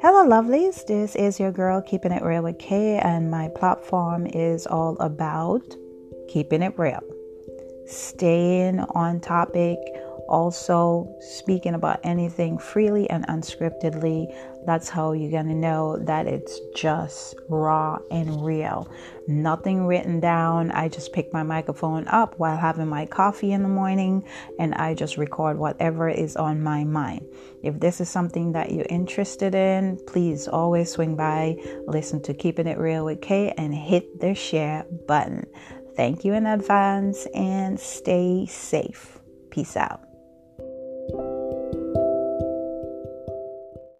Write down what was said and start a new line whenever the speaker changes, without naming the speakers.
Hello, lovelies. This is your girl, Keeping It Real with Kay, and my platform is all about keeping it real, staying on topic, also speaking about anything freely and unscriptedly. That's how you're gonna know that it's just raw and real. Nothing written down. I just pick my microphone up while having my coffee in the morning and I just record whatever is on my mind. If this is something that you're interested in, please always swing by, listen to Keeping It Real with Kay, and hit the share button. Thank you in advance and stay safe. Peace out.